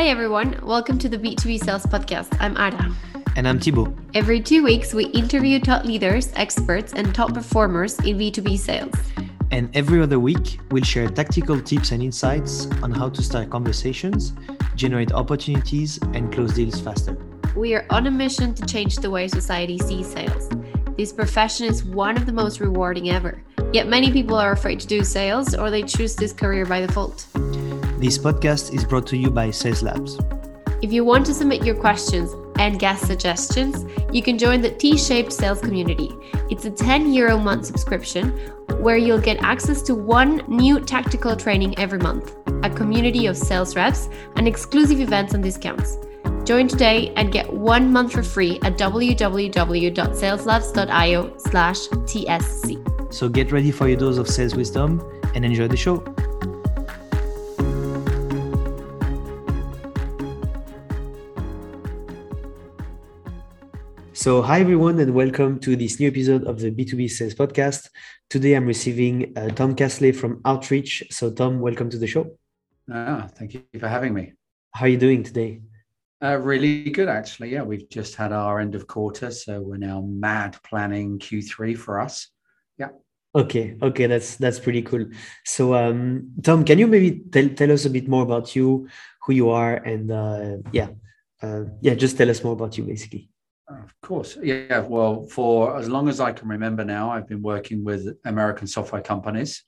Hi, everyone. Welcome to the B2B Sales Podcast. I'm Ada. And I'm Thibaut. Every two weeks, we interview top leaders, experts, and top performers in B2B sales. And every other week, we'll share tactical tips and insights on how to start conversations, generate opportunities, and close deals faster. We are on a mission to change the way society sees sales. This profession is one of the most rewarding ever. Yet many people are afraid to do sales or they choose this career by default. This podcast is brought to you by Sales Labs. If you want to submit your questions and guest suggestions, you can join the T shaped sales community. It's a 10 euro month subscription where you'll get access to one new tactical training every month, a community of sales reps, and exclusive events and discounts. Join today and get one month for free at www.saleslabs.io slash TSC. So get ready for your dose of sales wisdom and enjoy the show. So, hi everyone, and welcome to this new episode of the B2B Sales Podcast. Today I'm receiving uh, Tom Castley from Outreach. So, Tom, welcome to the show. Ah, thank you for having me. How are you doing today? Uh, really good, actually. Yeah, we've just had our end of quarter, so we're now mad planning Q3 for us. Yeah. Okay, okay, that's that's pretty cool. So, um, Tom, can you maybe tell, tell us a bit more about you, who you are, and uh, yeah, uh, yeah, just tell us more about you, basically. Of course. Yeah. Well, for as long as I can remember now, I've been working with American software companies.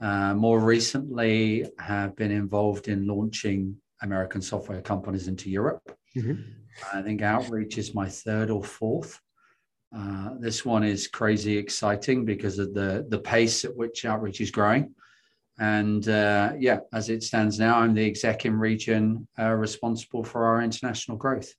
Uh, more recently, have been involved in launching American software companies into Europe. Mm-hmm. I think Outreach is my third or fourth. Uh, this one is crazy exciting because of the the pace at which Outreach is growing. And uh, yeah, as it stands now, I'm the exec in region uh, responsible for our international growth.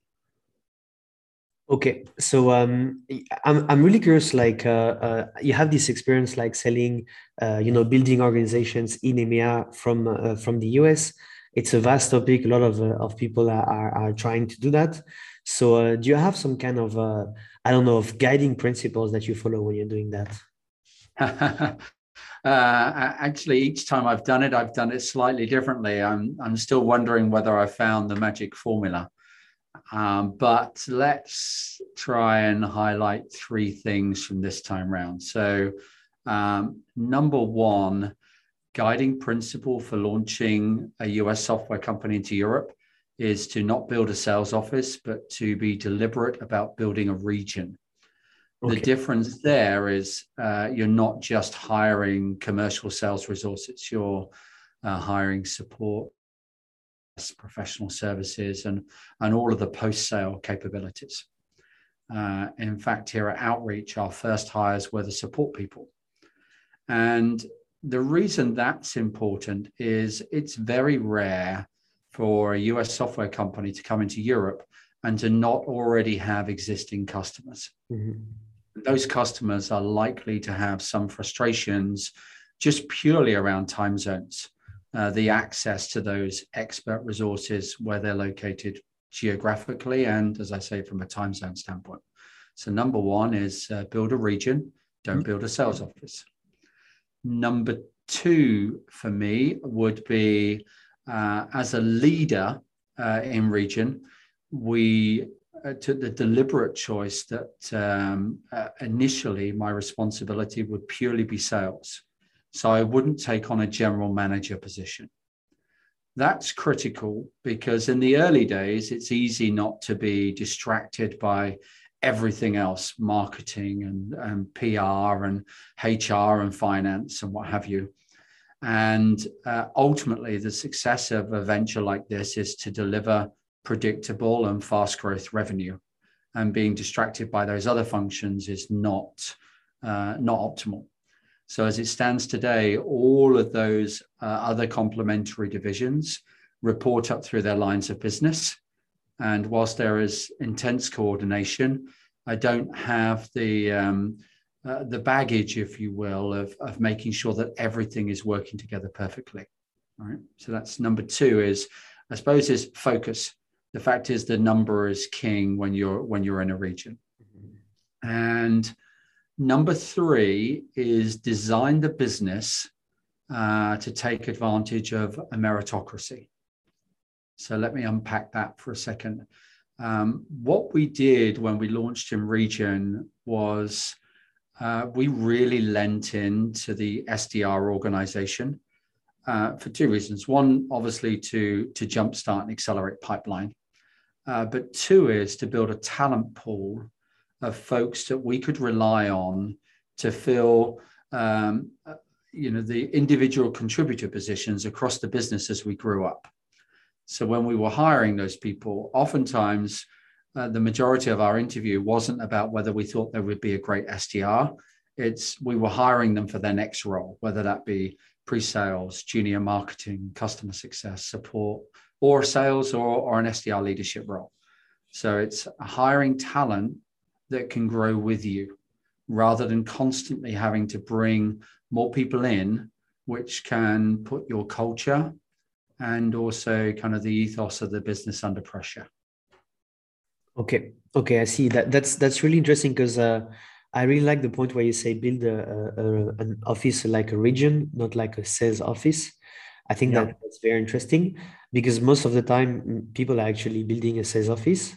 Okay, so um, I'm I'm really curious. Like, uh, uh, you have this experience, like selling, uh, you know, building organizations in EMEA from uh, from the US. It's a vast topic. A lot of uh, of people are, are, are trying to do that. So, uh, do you have some kind of I don't know of guiding principles that you follow when you're doing that? actually, each time I've done it, I've done it slightly differently. I'm I'm still wondering whether I found the magic formula. Um, but let's try and highlight three things from this time round. So, um, number one, guiding principle for launching a US software company into Europe is to not build a sales office, but to be deliberate about building a region. Okay. The difference there is uh, you're not just hiring commercial sales resources, you're uh, hiring support professional services and, and all of the post-sale capabilities. Uh, in fact, here at Outreach, our first hires were the support people. And the reason that's important is it's very rare for a US software company to come into Europe and to not already have existing customers. Mm-hmm. Those customers are likely to have some frustrations just purely around time zones. Uh, the access to those expert resources where they're located geographically and, as I say, from a time zone standpoint. So, number one is uh, build a region, don't mm-hmm. build a sales office. Number two for me would be uh, as a leader uh, in region, we uh, took the deliberate choice that um, initially my responsibility would purely be sales. So I wouldn't take on a general manager position. That's critical because in the early days, it's easy not to be distracted by everything else marketing and, and PR and HR and finance and what have you. And uh, ultimately, the success of a venture like this is to deliver predictable and fast growth revenue. And being distracted by those other functions is not, uh, not optimal. So as it stands today, all of those uh, other complementary divisions report up through their lines of business. And whilst there is intense coordination, I don't have the um, uh, the baggage, if you will, of, of making sure that everything is working together perfectly. All right. So that's number two is, I suppose, is focus. The fact is the number is king when you're when you're in a region. Mm-hmm. And Number three is design the business uh, to take advantage of a meritocracy. So let me unpack that for a second. Um, what we did when we launched in region was uh, we really lent into the SDR organization uh, for two reasons. One, obviously, to, to jumpstart and accelerate pipeline. Uh, but two is to build a talent pool of folks that we could rely on to fill um, you know the individual contributor positions across the business as we grew up so when we were hiring those people oftentimes uh, the majority of our interview wasn't about whether we thought they would be a great SDR. It's we were hiring them for their next role, whether that be pre-sales, junior marketing, customer success, support, or sales or, or an SDR leadership role. So it's hiring talent that can grow with you rather than constantly having to bring more people in, which can put your culture and also kind of the ethos of the business under pressure. Okay, okay, I see that. That's that's really interesting because uh, I really like the point where you say build a, a, an office like a region, not like a sales office. I think yeah. that, that's very interesting because most of the time people are actually building a sales office.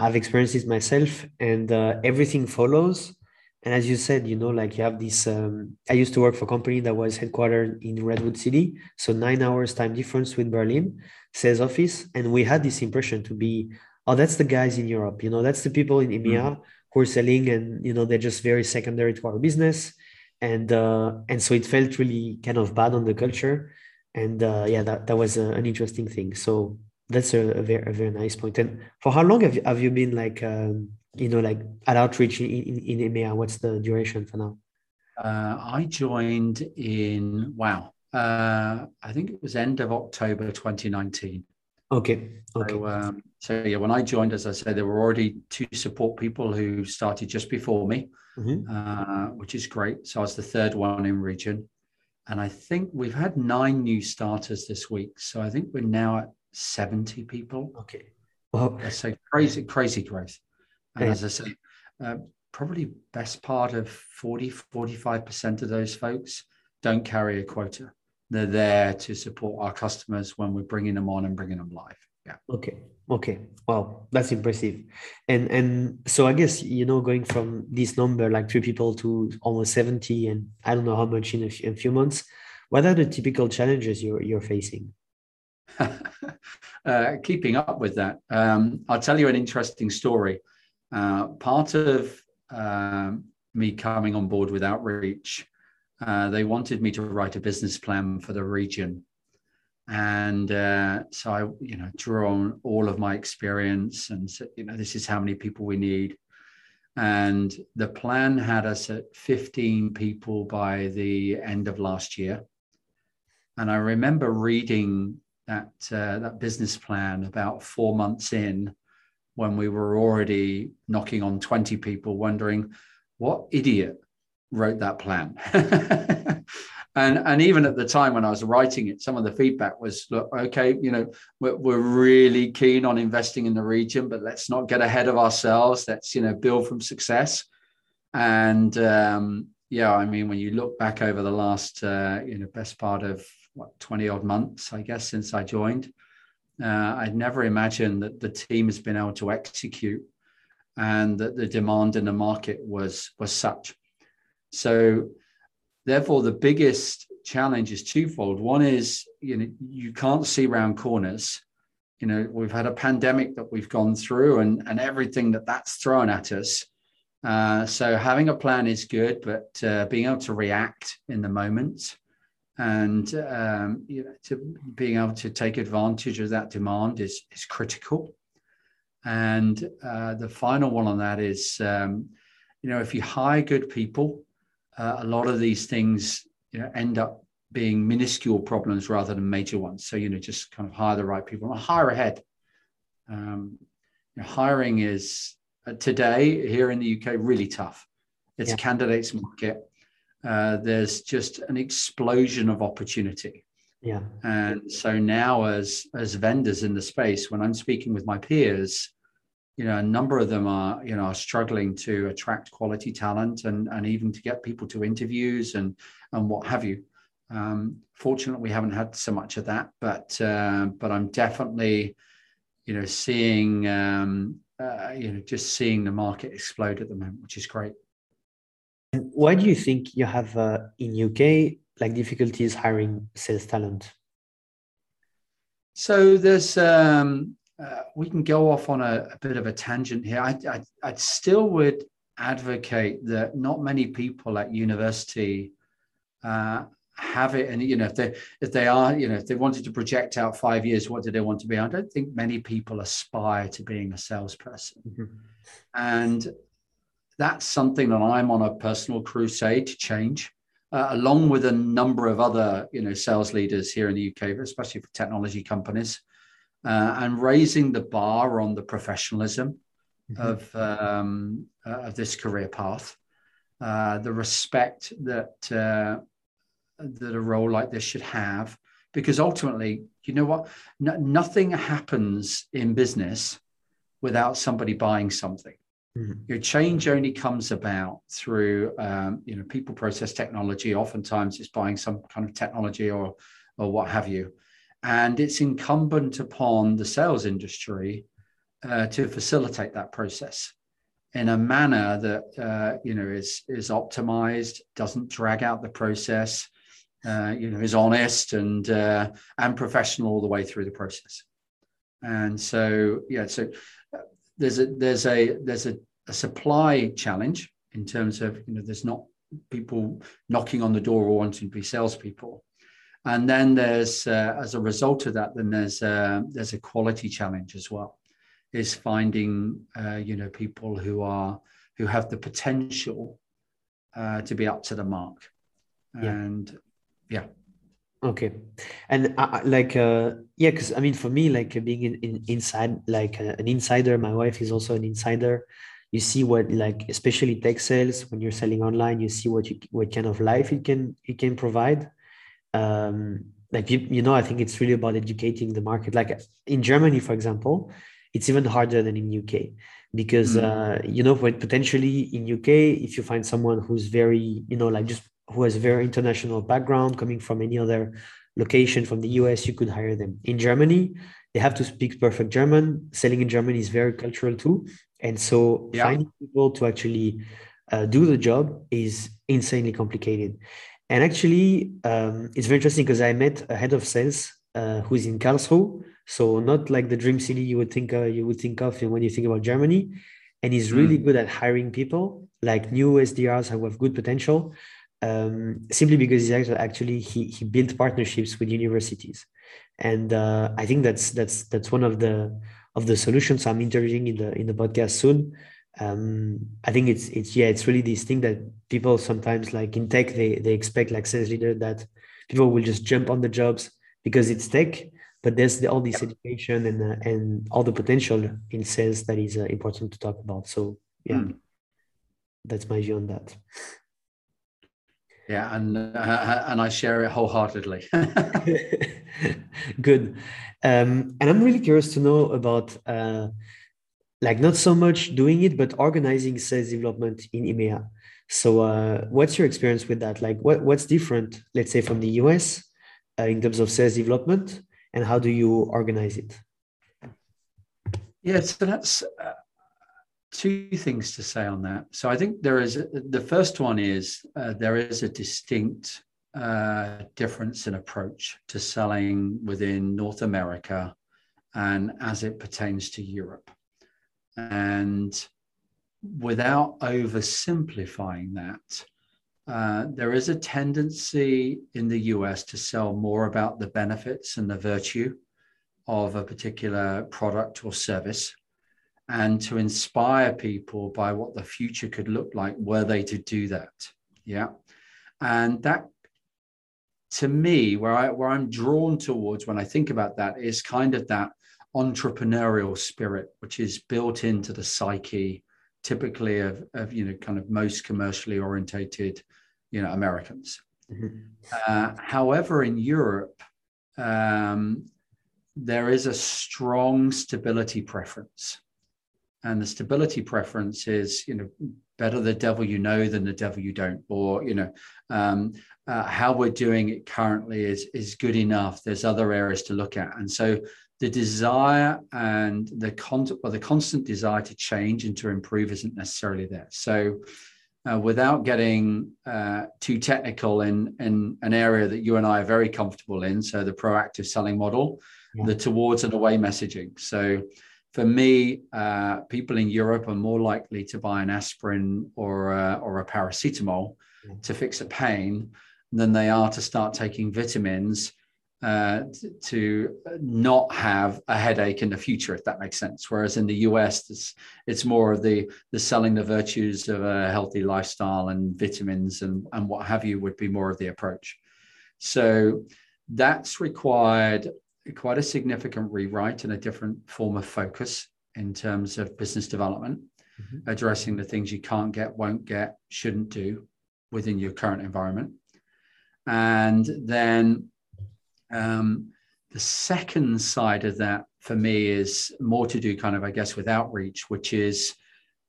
I've experienced it myself, and uh, everything follows. And as you said, you know, like you have this. Um, I used to work for a company that was headquartered in Redwood City, so nine hours time difference with Berlin sales office, and we had this impression to be oh, that's the guys in Europe. You know, that's the people in EMEA mm. who are selling, and you know, they're just very secondary to our business, and uh, and so it felt really kind of bad on the culture, and uh, yeah, that that was a, an interesting thing. So that's a, a, very a very nice point. And for how long have you, have you been like um, you know like at outreach in, in, in EMEA? What's the duration for now? Uh, I joined in wow. Uh, I think it was end of October 2019. Okay. Okay. So, um, so yeah, when I joined, as I said, there were already two support people who started just before me, mm-hmm. uh, which is great. So I was the third one in region, and I think we've had nine new starters this week. So I think we're now at seventy people. Okay. Well, so crazy, crazy growth. And yeah. as I say, uh, probably best part of 40, 45% of those folks don't carry a quota they're there to support our customers when we're bringing them on and bringing them live. Yeah. Okay. Okay. Wow, that's impressive. And and so I guess you know going from this number like three people to almost seventy, and I don't know how much in a, few, in a few months. What are the typical challenges you're you're facing? uh, keeping up with that, um, I'll tell you an interesting story. Uh, part of um, me coming on board with Outreach uh, they wanted me to write a business plan for the region. And uh, so I, you know, drew on all of my experience and said, you know, this is how many people we need. And the plan had us at 15 people by the end of last year. And I remember reading that uh, that business plan about four months in, when we were already knocking on 20 people, wondering what idiot wrote that plan. and and even at the time when I was writing it, some of the feedback was, look, okay, you know, we're, we're really keen on investing in the region, but let's not get ahead of ourselves. Let's you know build from success. And um, yeah, I mean, when you look back over the last uh, you know best part of what 20 odd months, I guess, since I joined, uh, I'd never imagined that the team has been able to execute and that the demand in the market was was such so, therefore, the biggest challenge is twofold. One is you know you can't see round corners. You know we've had a pandemic that we've gone through, and and everything that that's thrown at us. Uh, so having a plan is good, but uh, being able to react in the moment and um, you know, to being able to take advantage of that demand is is critical. And uh, the final one on that is, um, you know, if you hire good people, uh, a lot of these things you know, end up being minuscule problems rather than major ones. So, you know, just kind of hire the right people and hire ahead. Um, you know, hiring is uh, today here in the UK really tough. It's yeah. a candidates market. Uh, there's just an explosion of opportunity. Yeah. And so now, as as vendors in the space, when I'm speaking with my peers, you know, a number of them are, you know, are struggling to attract quality talent and, and even to get people to interviews and, and what have you. Um, fortunately, we haven't had so much of that, but uh, but I'm definitely, you know, seeing um, uh, you know just seeing the market explode at the moment, which is great. Why do you think you have uh, in UK like difficulties hiring sales talent? So there's um, uh, we can go off on a, a, bit of a tangent here. I, I I still would advocate that not many people at university uh, have it and you know if they if they are you know if they wanted to project out five years what do they want to be i don't think many people aspire to being a salesperson mm-hmm. and that's something that i'm on a personal crusade to change uh, along with a number of other you know sales leaders here in the uk especially for technology companies uh, and raising the bar on the professionalism mm-hmm. of um, uh, of this career path. Uh, the respect that uh, that a role like this should have because ultimately you know what? No, nothing happens in business without somebody buying something mm-hmm. your change only comes about through um, you know people process technology oftentimes it's buying some kind of technology or or what have you and it's incumbent upon the sales industry uh, to facilitate that process in a manner that uh, you know is is optimized doesn't drag out the process uh, you know, is honest and uh, and professional all the way through the process. And so, yeah, so there's a there's a there's a, a supply challenge in terms of you know there's not people knocking on the door or wanting to be salespeople. And then there's, uh, as a result of that, then there's uh, there's a quality challenge as well, is finding uh, you know people who are who have the potential uh, to be up to the mark, yeah. and yeah okay. And uh, like uh yeah because i mean for me like uh, being in, in inside like uh, an insider my wife is also an insider. You see what like especially tech sales when you're selling online you see what you what kind of life it can it can provide. Um like you, you know i think it's really about educating the market. Like in germany for example it's even harder than in uk because mm. uh you know what potentially in uk if you find someone who's very you know like just who has a very international background coming from any other location from the US, you could hire them. In Germany, they have to speak perfect German. Selling in Germany is very cultural too. And so yeah. finding people to actually uh, do the job is insanely complicated. And actually, um, it's very interesting because I met a head of sales uh, who's in Karlsruhe. So not like the dream city you would think uh, you would think of when you think about Germany. And he's really mm. good at hiring people, like new SDRs who have good potential um, simply because he's actually he, he built partnerships with universities. And uh, i think that's that's that's one of the of the solutions i'm interviewing in the in the podcast soon. Um, i think it's it's yeah it's really this thing that people sometimes like in tech they they expect like sales leader that people will just jump on the jobs because it's tech but there's the, all this education and uh, and all the potential in sales that is uh, important to talk about. So yeah. Mm. that's my view on that yeah, and uh, and I share it wholeheartedly. Good, um, and I'm really curious to know about uh, like not so much doing it, but organizing sales development in EMEA. So, uh, what's your experience with that? Like, what what's different, let's say, from the US uh, in terms of sales development, and how do you organize it? Yeah, so that's uh, two things to say on that. So I think there is the first one is uh, there is a distinct uh, difference in approach to selling within North America and as it pertains to Europe. And without oversimplifying that, uh, there is a tendency in the US to sell more about the benefits and the virtue of a particular product or service and to inspire people by what the future could look like were they to do that. Yeah. And that to me where i where i'm drawn towards when i think about that is kind of that entrepreneurial spirit which is built into the psyche typically of, of you know kind of most commercially orientated you know americans. Mm-hmm. uh, however in europe um, there is a strong stability preference and the stability preference is you know better the devil you know than the devil you don't or you know um, uh, how we're doing it currently is is good enough there's other areas to look at and so the desire and the con- well, the constant desire to change and to improve isn't necessarily there so uh, without getting uh, too technical in, in an area that you and I are very comfortable in. So the proactive selling model, yeah. the towards and away messaging. So for me, uh, people in Europe are more likely to buy an aspirin or a, or a paracetamol yeah. to fix a pain than they are to start taking vitamins uh, to not have a headache in the future, if that makes sense. Whereas in the US, it's, it's more of the, the selling the virtues of a healthy lifestyle and vitamins and, and what have you would be more of the approach. So that's required quite a significant rewrite and a different form of focus in terms of business development, mm-hmm. addressing the things you can't get, won't get, shouldn't do within your current environment. And then um, the second side of that for me is more to do kind of, I guess, with outreach, which is,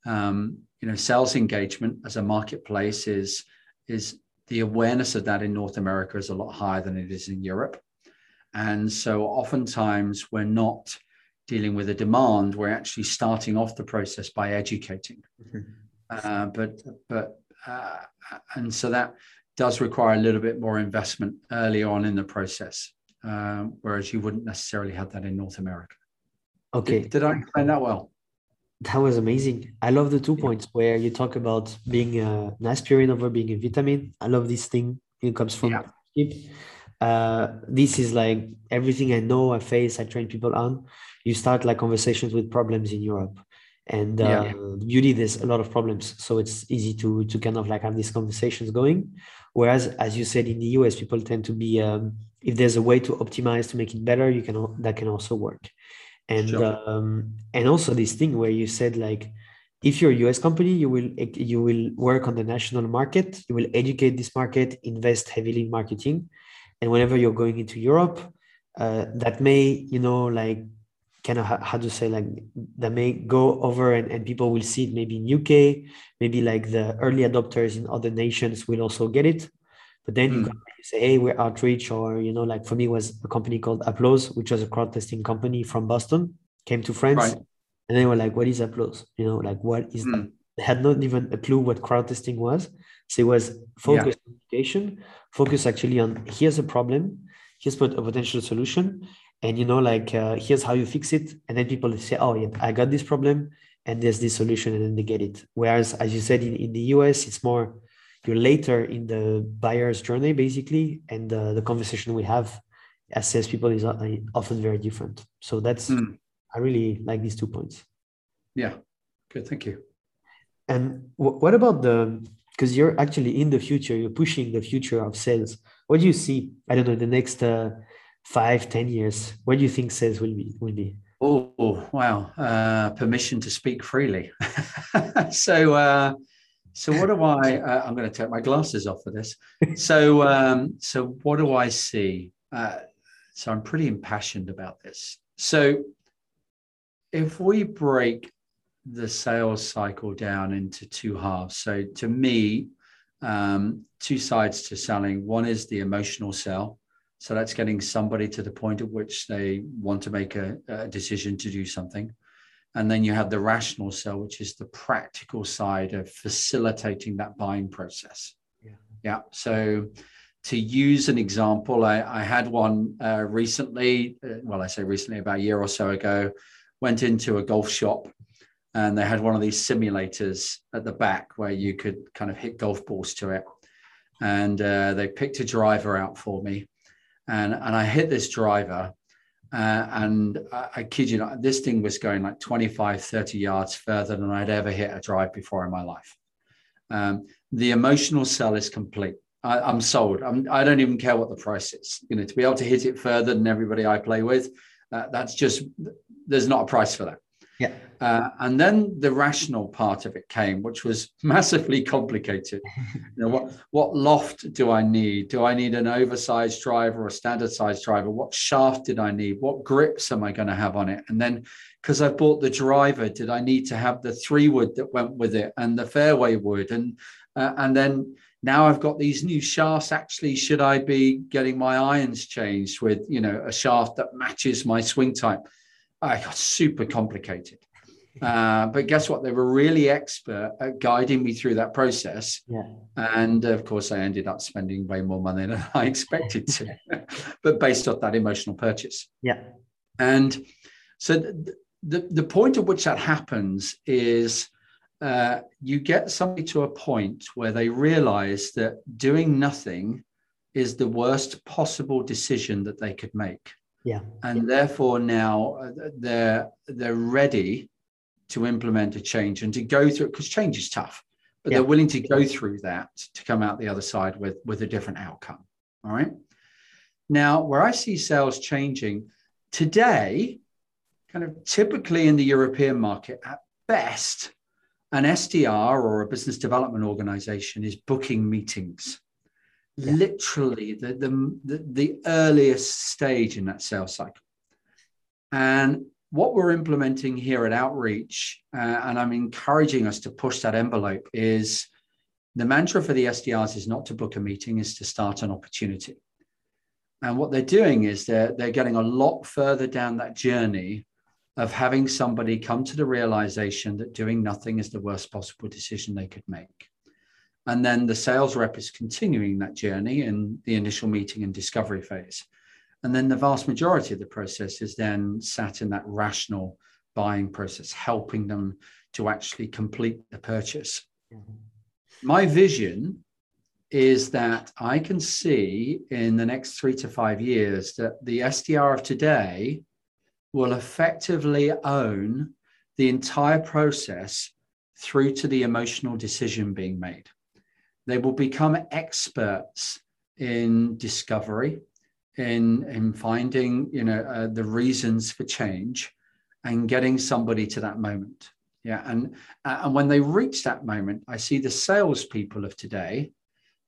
um, you know, sales engagement as a marketplace is, is the awareness of that in North America is a lot higher than it is in Europe. And so oftentimes we're not dealing with a demand, we're actually starting off the process by educating. Mm-hmm. Uh, but, but, uh, and so that does require a little bit more investment early on in the process, um, whereas you wouldn't necessarily have that in North America. Okay. Did, did I explain that well? That was amazing. I love the two yeah. points where you talk about being a, an aspirin over being a vitamin. I love this thing. It comes from yeah. Uh, this is like everything I know, I face, I train people on. You start like conversations with problems in Europe and uh, yeah. beauty there's a lot of problems so it's easy to to kind of like have these conversations going whereas as you said in the us people tend to be um, if there's a way to optimize to make it better you can that can also work and sure. um, and also this thing where you said like if you're a us company you will you will work on the national market you will educate this market invest heavily in marketing and whenever you're going into europe uh, that may you know like kind of how to say like that may go over and, and people will see it maybe in uk maybe like the early adopters in other nations will also get it but then mm. you say hey we're outreach or you know like for me was a company called applause which was a crowd testing company from boston came to france right. and they were like what is applause you know like what is mm. that had not even a clue what crowd testing was. So it was focused yeah. on education focus actually on here's a problem here's what a potential solution and you know like uh, here's how you fix it. And then people say oh yeah i got this problem and there's this solution and then they get it. Whereas as you said in, in the us it's more you're later in the buyer's journey basically and uh, the conversation we have as salespeople is uh, often very different. So that's mm. i really like these two points. Yeah. Good. Thank you and what about the because you're actually in the future you're pushing the future of sales what do you see i don't know the next uh, five, ten years? What do you think sales will be? Will be? Oh wow! Uh, permission to speak freely. so, uh, so what do I? Uh, I'm going to take my glasses off for this. So, um, so what do I see? Uh, so I'm pretty impassioned about this. So, if we break the sales cycle down into two halves, so to me, um, two sides to selling. One is the emotional sell, so that's getting somebody to the point at which they want to make a, a decision to do something. And then you have the rational sell, which is the practical side of facilitating that buying process. Yeah. yeah. So to use an example, I, I had one uh, recently, uh, well, I say recently, about a year or so ago, went into a golf shop and they had one of these simulators at the back where you could kind of hit golf balls to it. And uh, they picked a driver out for me and and I hit this driver. Uh, and I, I, kid you not, this thing was going like 25, 30 yards further than I'd ever hit a drive before in my life. Um, the emotional sell is complete. I, am sold. I'm, I do not even care what the price is. You know, to be able to hit it further than everybody I play with, uh, that's just there's not a price for that. Yeah. Uh, and then the rational part of it came, which was massively complicated. you know, what what loft do I need? Do I need an oversized driver or a standard size driver? What shaft did I need? What grips am I going to have on it? And then, because I bought the driver, did I need to have the three wood that went with it and the fairway wood? And uh, and then now I've got these new shafts. Actually, should I be getting my irons changed with you know a shaft that matches my swing type? I got super complicated. Uh, but guess what? They were really expert at guiding me through that process. Yeah. And of course, I ended up spending way more money than I expected to, but based off that emotional purchase. Yeah. And so the, the, the point at which that happens is uh, you get somebody to a point where they realize that doing nothing is the worst possible decision that they could make. Yeah. And therefore now uh, they're they're ready to implement a change and to go through it because change is tough, but yeah. they're willing to go through that to come out the other side with with a different outcome. All right. Now, where I see sales changing today, kind of typically in the European market, at best, an SDR or a business development organization is booking meetings. Literally, the, the, the, the earliest stage in that sales cycle. And what we're implementing here at Outreach, uh, and I'm encouraging us to push that envelope, is the mantra for the SDRs is not to book a meeting, is to start an opportunity. And what they're doing is they're, they're getting a lot further down that journey of having somebody come to the realization that doing nothing is the worst possible decision they could make. And then the sales rep is continuing that journey in the initial meeting and discovery phase. And then the vast majority of the process is then sat in that rational buying process, helping them to actually complete the purchase. Mm-hmm. My vision is that I can see in the next three to five years that the SDR of today will effectively own the entire process through to the emotional decision being made. They will become experts in discovery, in, in finding you know, uh, the reasons for change and getting somebody to that moment. Yeah, and uh, and when they reach that moment, I see the salespeople of today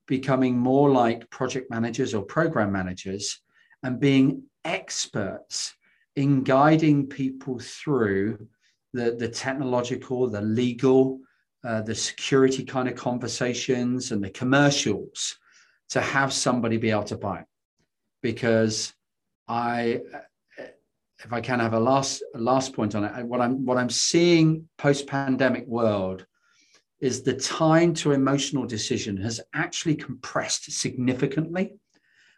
becoming more like project managers or program managers and being experts in guiding people through the, the technological, the legal, uh, the security kind of conversations and the commercials to have somebody be able to buy it. Because I, if I can have a last a last point on it, what I'm what I'm seeing post pandemic world is the time to emotional decision has actually compressed significantly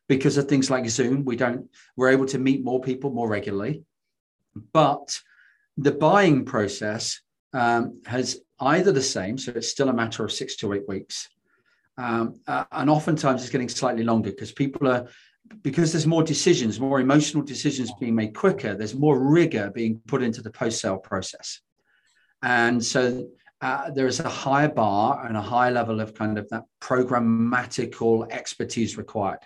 because of things like Zoom. We don't, we're able to meet more people more regularly. But the buying process um, has either the same, so it's still a matter of six to eight weeks. Um, uh, and oftentimes it's getting slightly longer because people are, because there's more decisions, more emotional decisions being made quicker, there's more rigor being put into the post sale process. And so uh, there is a higher bar and a high level of kind of that programmatical expertise required.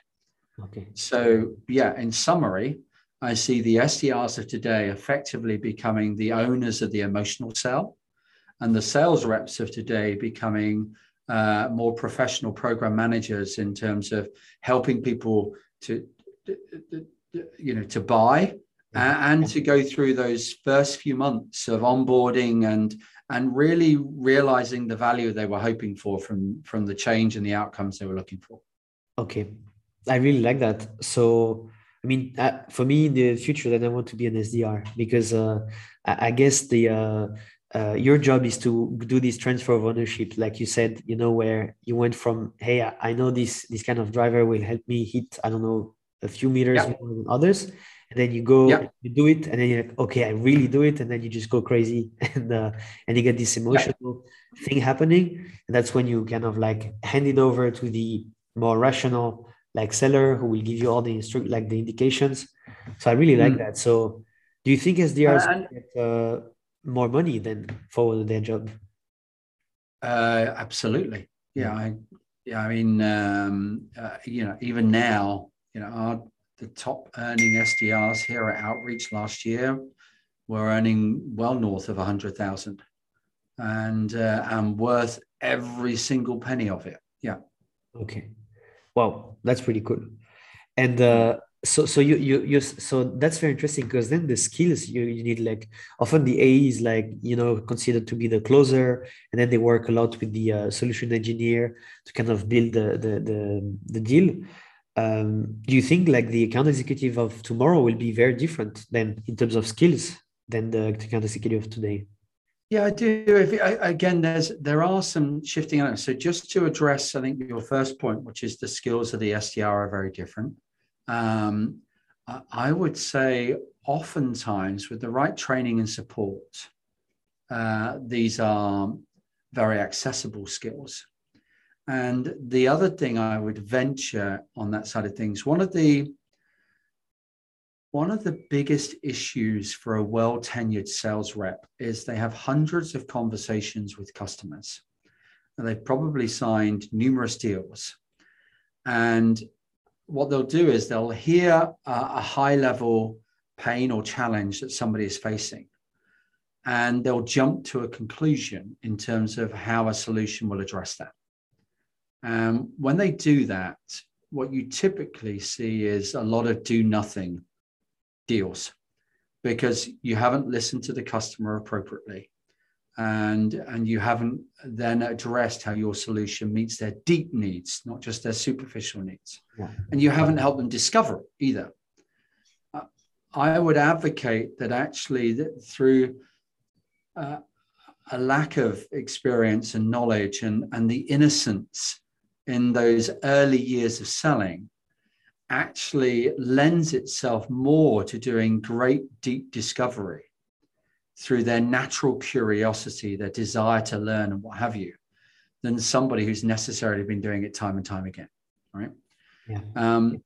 Okay. So, yeah, in summary, I see the SDRs of today effectively becoming the owners of the emotional sale, and the sales reps of today becoming uh, more professional program managers in terms of helping people to, you know, to buy and to go through those first few months of onboarding and and really realizing the value they were hoping for from from the change and the outcomes they were looking for. Okay, I really like that. So, I mean, uh, for me in the future, then I want to be an SDR because uh, I, I, guess the uh, uh, your job is to do this transfer of ownership, like you said, you know, where you went from, hey, I know this this kind of driver will help me hit, I don't know, a few meters yeah. more than others, and then you go, yeah. you do it, and then you're like, okay, I really do it, and then you just go crazy, and uh, and you get this emotional yeah. thing happening, and that's when you kind of like hand it over to the more rational like seller who will give you all the instru- like the indications. So I really like mm. that. So do you think SDRs uh, get uh, more money than for their job? Uh, absolutely. Yeah. I, yeah. I mean, um, uh, you know, even now, you know, our, the top earning SDRs here at Outreach last year were earning well north of a hundred thousand, and uh, and worth every single penny of it. Yeah. Okay. Wow, that's pretty cool. And uh, so so you you you so that's very interesting because then the skills you, you need like often the AE is like you know considered to be the closer and then they work a lot with the uh, solution engineer to kind of build the the the, the deal. Um, do you think like the account executive of tomorrow will be very different than in terms of skills than the account executive of today? Yeah, I do. If, I, again, there's there are some shifting elements. So just to address, I think your first point, which is the skills of the SDR are very different. Um, I would say oftentimes with the right training and support, uh, these are very accessible skills. And the other thing I would venture on that side of things, one of the one of the biggest issues for a well tenured sales rep is they have hundreds of conversations with customers. And they've probably signed numerous deals. And what they'll do is they'll hear a, a high level pain or challenge that somebody is facing and they'll jump to a conclusion in terms of how a solution will address that. And um, when they do that, what you typically see is a lot of do nothing deals because you haven't listened to the customer appropriately and and you haven't then addressed how your solution meets their deep needs not just their superficial needs. Yeah. and you haven't helped them discover either. Uh, i would advocate that actually that through uh, a lack of experience and knowledge and and the innocence in those early years of selling actually lends itself more to doing great deep discovery through their natural curiosity, their desire to learn, and what have you, than somebody who's necessarily been doing it time and time again. Right. Yeah. Um,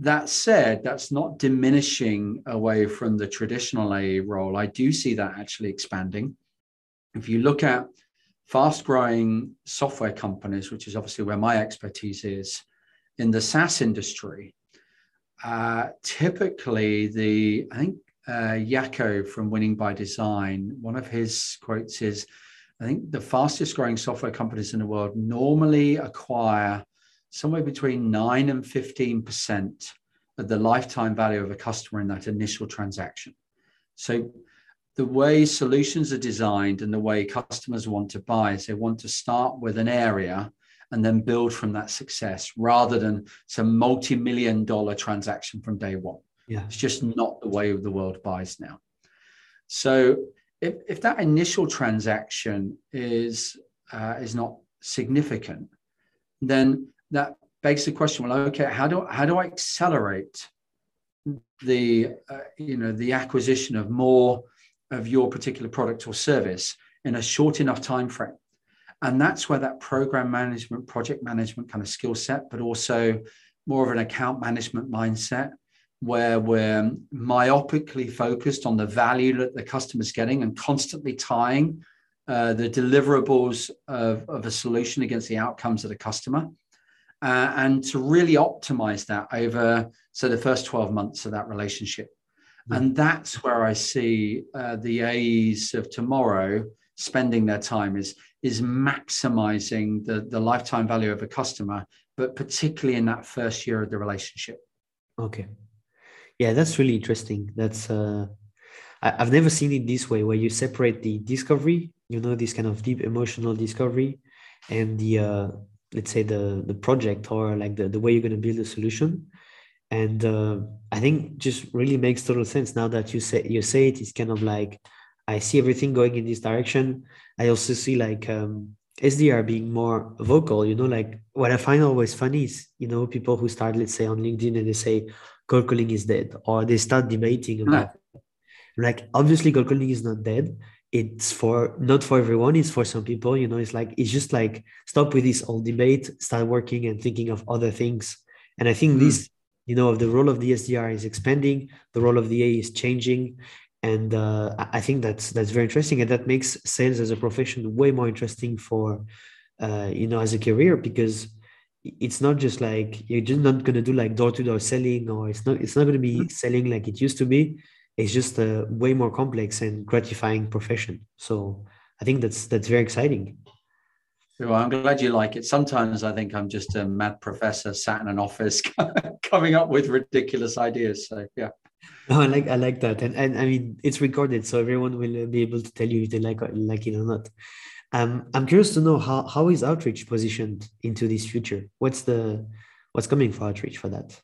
that said, that's not diminishing away from the traditional AE role. I do see that actually expanding. If you look at fast growing software companies, which is obviously where my expertise is, in the SaaS industry, uh, typically the, I think uh, Jacco from Winning by Design, one of his quotes is I think the fastest growing software companies in the world normally acquire somewhere between 9 and 15% of the lifetime value of a customer in that initial transaction. So the way solutions are designed and the way customers want to buy is they want to start with an area and then build from that success rather than some multi-million dollar transaction from day one. Yeah. It's just not the way the world buys now. So if, if that initial transaction is uh, is not significant, then that begs the question: Well, okay, how do how do I accelerate the uh, you know the acquisition of more of your particular product or service in a short enough time frame? And that's where that program management, project management kind of skill set, but also more of an account management mindset where we're myopically focused on the value that the customer's getting and constantly tying uh, the deliverables of, of, a solution against the outcomes of the customer. Uh, and to really optimize that over so the first 12 months of that relationship mm-hmm. and that's where i see uh, the aes of tomorrow spending their time is is maximizing the, the lifetime value of a customer but particularly in that first year of the relationship okay yeah, that's really interesting. That's uh, I, have never seen it this way, where you separate the discovery, you know, this kind of deep emotional discovery, and the uh, let's say the the project or like the, the way you're going to build a solution. And uh, I think just really makes total sense now that you say you say it. It's kind of like I see everything going in this direction. I also see like um, SDR being more vocal. You know, like what I find always funny is you know people who start let's say on LinkedIn and they say, cold calling is dead, or they start debating about like obviously cold calling is not dead. It's for not for everyone, it's for some people, you know, it's like it's just like stop with this old debate, start working and thinking of other things. And I think mm. this, you know, the role of the SDR is expanding, the role of the A is changing. And uh, I think that's that's very interesting. And that makes sales as a profession way more interesting for uh, you know, as a career because it's not just like you're just not going to do like door to door selling or it's not it's not going to be mm-hmm. selling like it used to be it's just a way more complex and gratifying profession. So I think that's that's very exciting. Well, I'm glad you like it. Sometimes I think I'm just a mad professor sat in an office coming up with ridiculous ideas. So yeah. No, I like I like that, and and I mean it's recorded, so everyone will be able to tell you if they like like it or not. Um, I'm curious to know how how is outreach positioned into this future. What's the what's coming for outreach for that?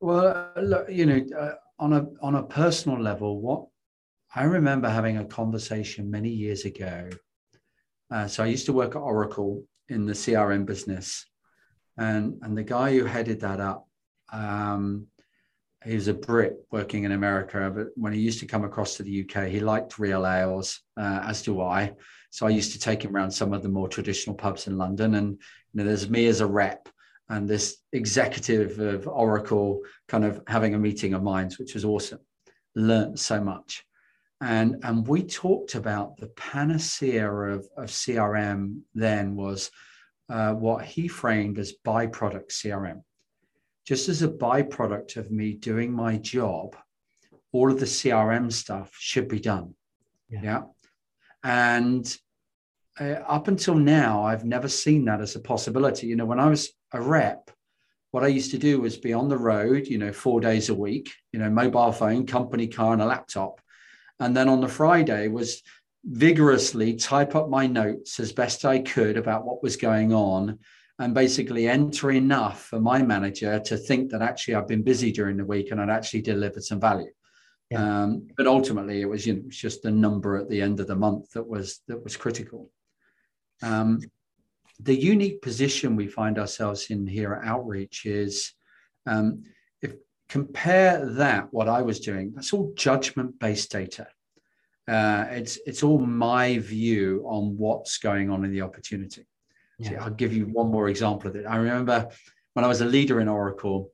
Well, look, you know, uh, on a on a personal level, what I remember having a conversation many years ago. Uh, so I used to work at Oracle in the CRM business, and and the guy who headed that up, um, he was a Brit working in America. But when he used to come across to the UK, he liked real ales, uh, as do I. So I used to take him around some of the more traditional pubs in London, and you know, there's me as a rep and this executive of Oracle kind of having a meeting of minds, which was awesome. Learned so much. And, and we talked about the panacea of, of CRM then was uh, what he framed as byproduct CRM. Just as a byproduct of me doing my job, all of the CRM stuff should be done. Yeah. yeah? And uh, up until now, I've never seen that as a possibility. You know, when I was a rep, what I used to do was be on the road, you know, four days a week, you know, mobile phone, company car, and a laptop. And then on the Friday was vigorously type up my notes as best I could about what was going on and basically enter enough for my manager to think that actually I've been busy during the week and I'd actually delivered some value. Yeah. Um, but ultimately it was, you know, it was just the number at the end of the month that was that was critical. Um, the unique position we find ourselves in here at Outreach is um, if compare that what I was doing, that's all judgment-based data. Uh, it's it's all my view on what's going on in the opportunity. Yeah. So I'll give you one more example of it. I remember when I was a leader in Oracle,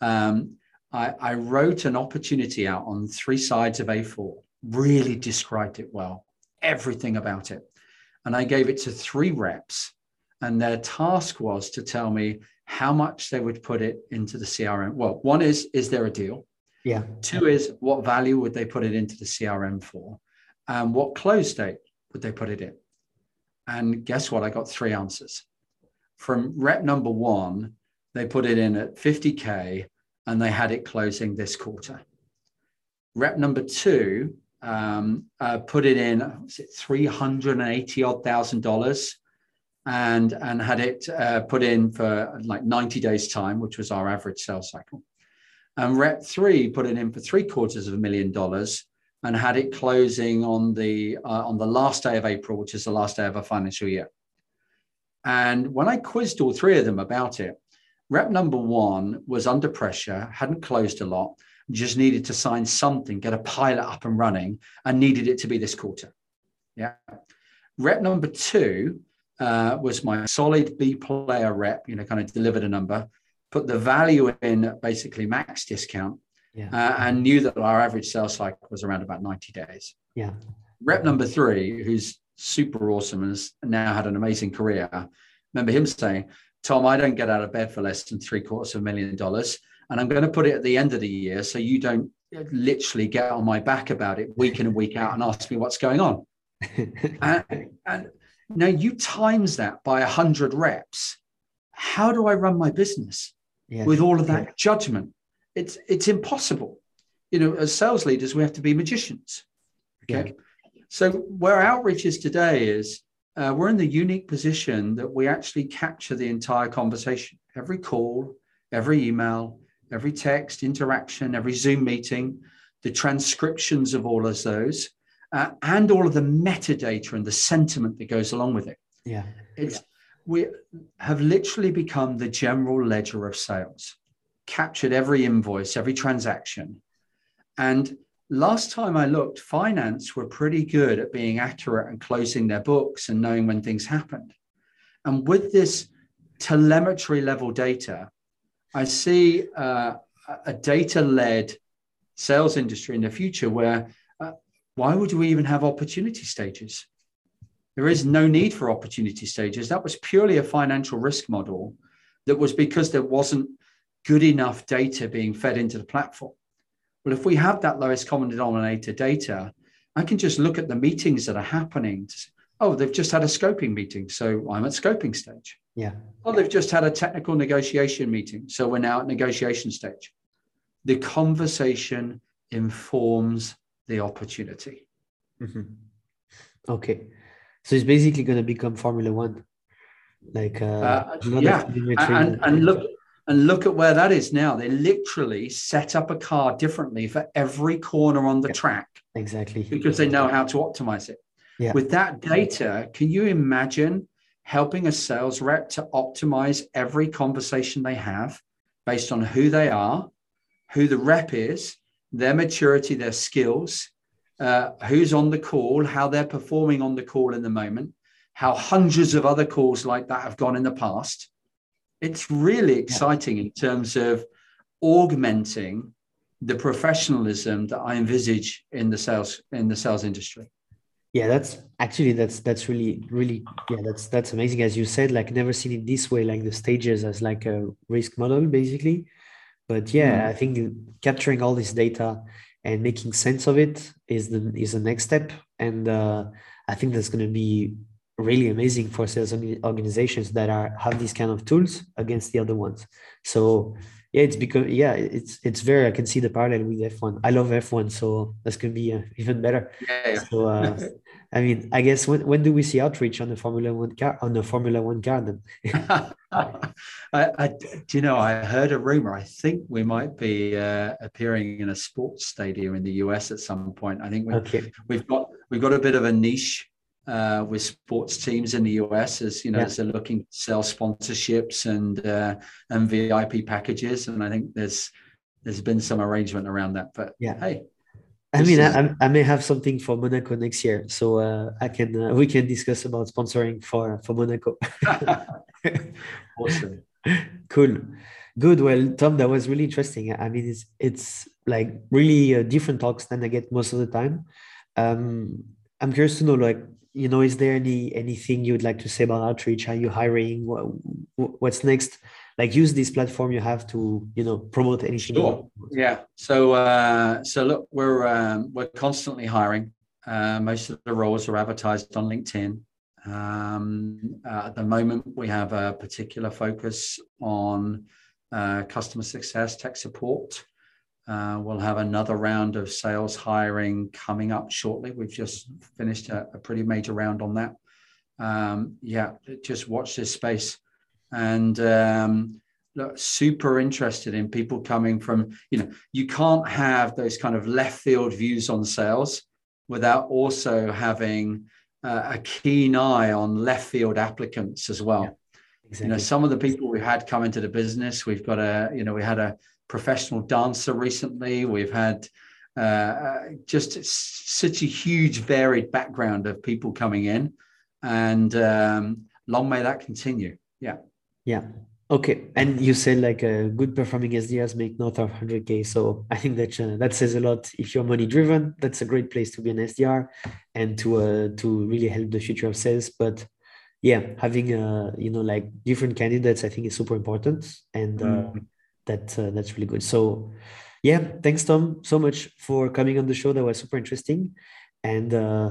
um, I, I wrote an opportunity out on three sides of A4, really described it well, everything about it. And I gave it to three reps and their task was to tell me how much they would put it into the CRM. Well, one is, is there a deal? Yeah. Two is, what value would they put it into the CRM for? And what close date would they put it in? And guess what? I got three answers. From rep number one, they put it in at 50K and they had it closing this quarter. Rep number two um, uh, put it in, it 380 odd thousand dollars? and and had it uh, put in for like 90 days time which was our average sales cycle and rep 3 put it in for three quarters of a million dollars and had it closing on the uh, on the last day of april which is the last day of a financial year and when i quizzed all three of them about it rep number one was under pressure hadn't closed a lot just needed to sign something get a pilot up and running and needed it to be this quarter yeah rep number two uh, was my solid B player rep, you know, kind of delivered a number, put the value in basically max discount, yeah. uh, and knew that our average sales cycle was around about 90 days. Yeah. Rep number three, who's super awesome and has now had an amazing career, remember him saying, Tom, I don't get out of bed for less than three quarters of a million dollars. And I'm going to put it at the end of the year so you don't literally get on my back about it week in and week out and ask me what's going on. and, and now you times that by 100 reps. How do I run my business yeah. with all of that yeah. judgment? It's, it's impossible. You know, as sales leaders, we have to be magicians. Okay. Yeah. So, where outreach is today is uh, we're in the unique position that we actually capture the entire conversation every call, every email, every text interaction, every Zoom meeting, the transcriptions of all of those uh, and all of the metadata and the sentiment that goes along with it. Yeah. It's we have literally become the general ledger of sales, captured every invoice, every transaction. And last time I looked, finance were pretty good at being accurate and closing their books and knowing when things happened. And with this telemetry level data, I see uh, a data led sales industry in the future where why would we even have opportunity stages? There is no need for opportunity stages. That was purely a financial risk model that was because there wasn't good enough data being fed into the platform. Well, if we have that lowest common denominator data, I can just look at the meetings that are happening. To, oh, they've just had a scoping meeting. So I'm at scoping stage. Yeah. Oh, they've just had a technical negotiation meeting. So we're now at negotiation stage. The conversation informs the opportunity. Mm-hmm. Okay. So it's basically going to become Formula One. Like, uh, uh yeah. And, and look, and look at where that is now. They literally set up a car differently for every corner on the yeah, track. Exactly. Because they know how to optimize it. Yeah. With that data, can you imagine helping a sales rep to optimize every conversation they have based on who they are, who the rep is, their maturity, their skills, uh, who's on the call, how they're performing on the call in the moment, how hundreds of other calls like that have gone in the past. It's really exciting in terms of augmenting the professionalism that I envisage in the sales in the sales industry. Yeah that's actually that's that's really really yeah that's that's amazing. As you said like never seen it this way like the stages as like a risk model basically. But yeah mm. i think capturing all this data and making sense of it is the is the next step. And uh, i think that's going to be really amazing for sales organizations that are have these kind of tools against the other ones so yeah, it's because yeah, it's it's very. I can see the parallel with F one. I love F one, so that's gonna be uh, even better. Yeah. yeah. So uh, I mean, I guess when, when do we see outreach on the Formula One car on the Formula One car then? I, I, do you know? I heard a rumor. I think we might be uh, appearing in a sports stadium in the US at some point. I think we, okay. we've got we've got a bit of a niche uh, with sports teams in the US as you know yeah. as they're looking to sell sponsorships and uh, and VIP packages, and I think there's there's been some arrangement around that. But yeah, hey. I mean, is... I, I may have something for Monaco next year, so uh, I can uh, we can discuss about sponsoring for for Monaco. awesome, cool, good. Well, Tom, that was really interesting. I mean, it's it's like really uh, different talks than I get most of the time. Um, I'm curious to know, like, you know is there any anything you'd like to say about outreach? Are you hiring? What, what's next? Like use this platform you have to you know promote anything sure. yeah. So uh so look we're um, we're constantly hiring. Uh, most of the roles are advertised on linkedin. Um, uh, at the moment we have a particular focus on uh, customer success tech support uh, we'll have another round of sales hiring coming up shortly. We've just finished a, a pretty major round on that. Um, yeah, just watch this space. And um, look, super interested in people coming from, you know, you can't have those kind of left field views on sales without also having uh, a keen eye on left field applicants as well. Yeah, exactly. You know, some of the people we had come into the business, we've got a, you know, we had a, professional dancer recently. We've had uh, uh, just such a huge varied background of people coming in, and um, long may that continue. Yeah. Yeah. Okay. And you said like a uh, good performing SDRs make north of 100k. So I think that uh, that says a lot. If you're money driven, that's a great place to be an SDR and to uh, to really help the future of sales. But yeah, having uh, you know like different candidates, I think is super important. And uh, mm that uh, that's really good. So, yeah, thanks Tom so much for coming on the show. That was super interesting, and uh,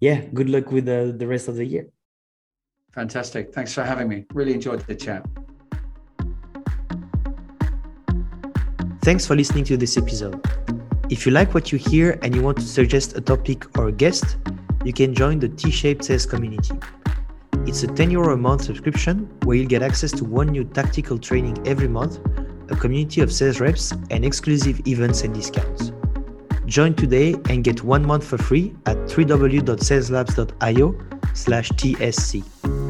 yeah, good luck with the, the rest of the year. Fantastic. Thanks for having me. Really enjoyed the chat. Thanks for listening to this episode. If you like what you hear and you want to suggest a topic or a guest, you can join the T-shaped sales community. It's a 10 euro a month subscription where you'll get access to one new tactical training every month a community of sales reps, and exclusive events and discounts. Join today and get one month for free at www.saleslabs.io slash TSC.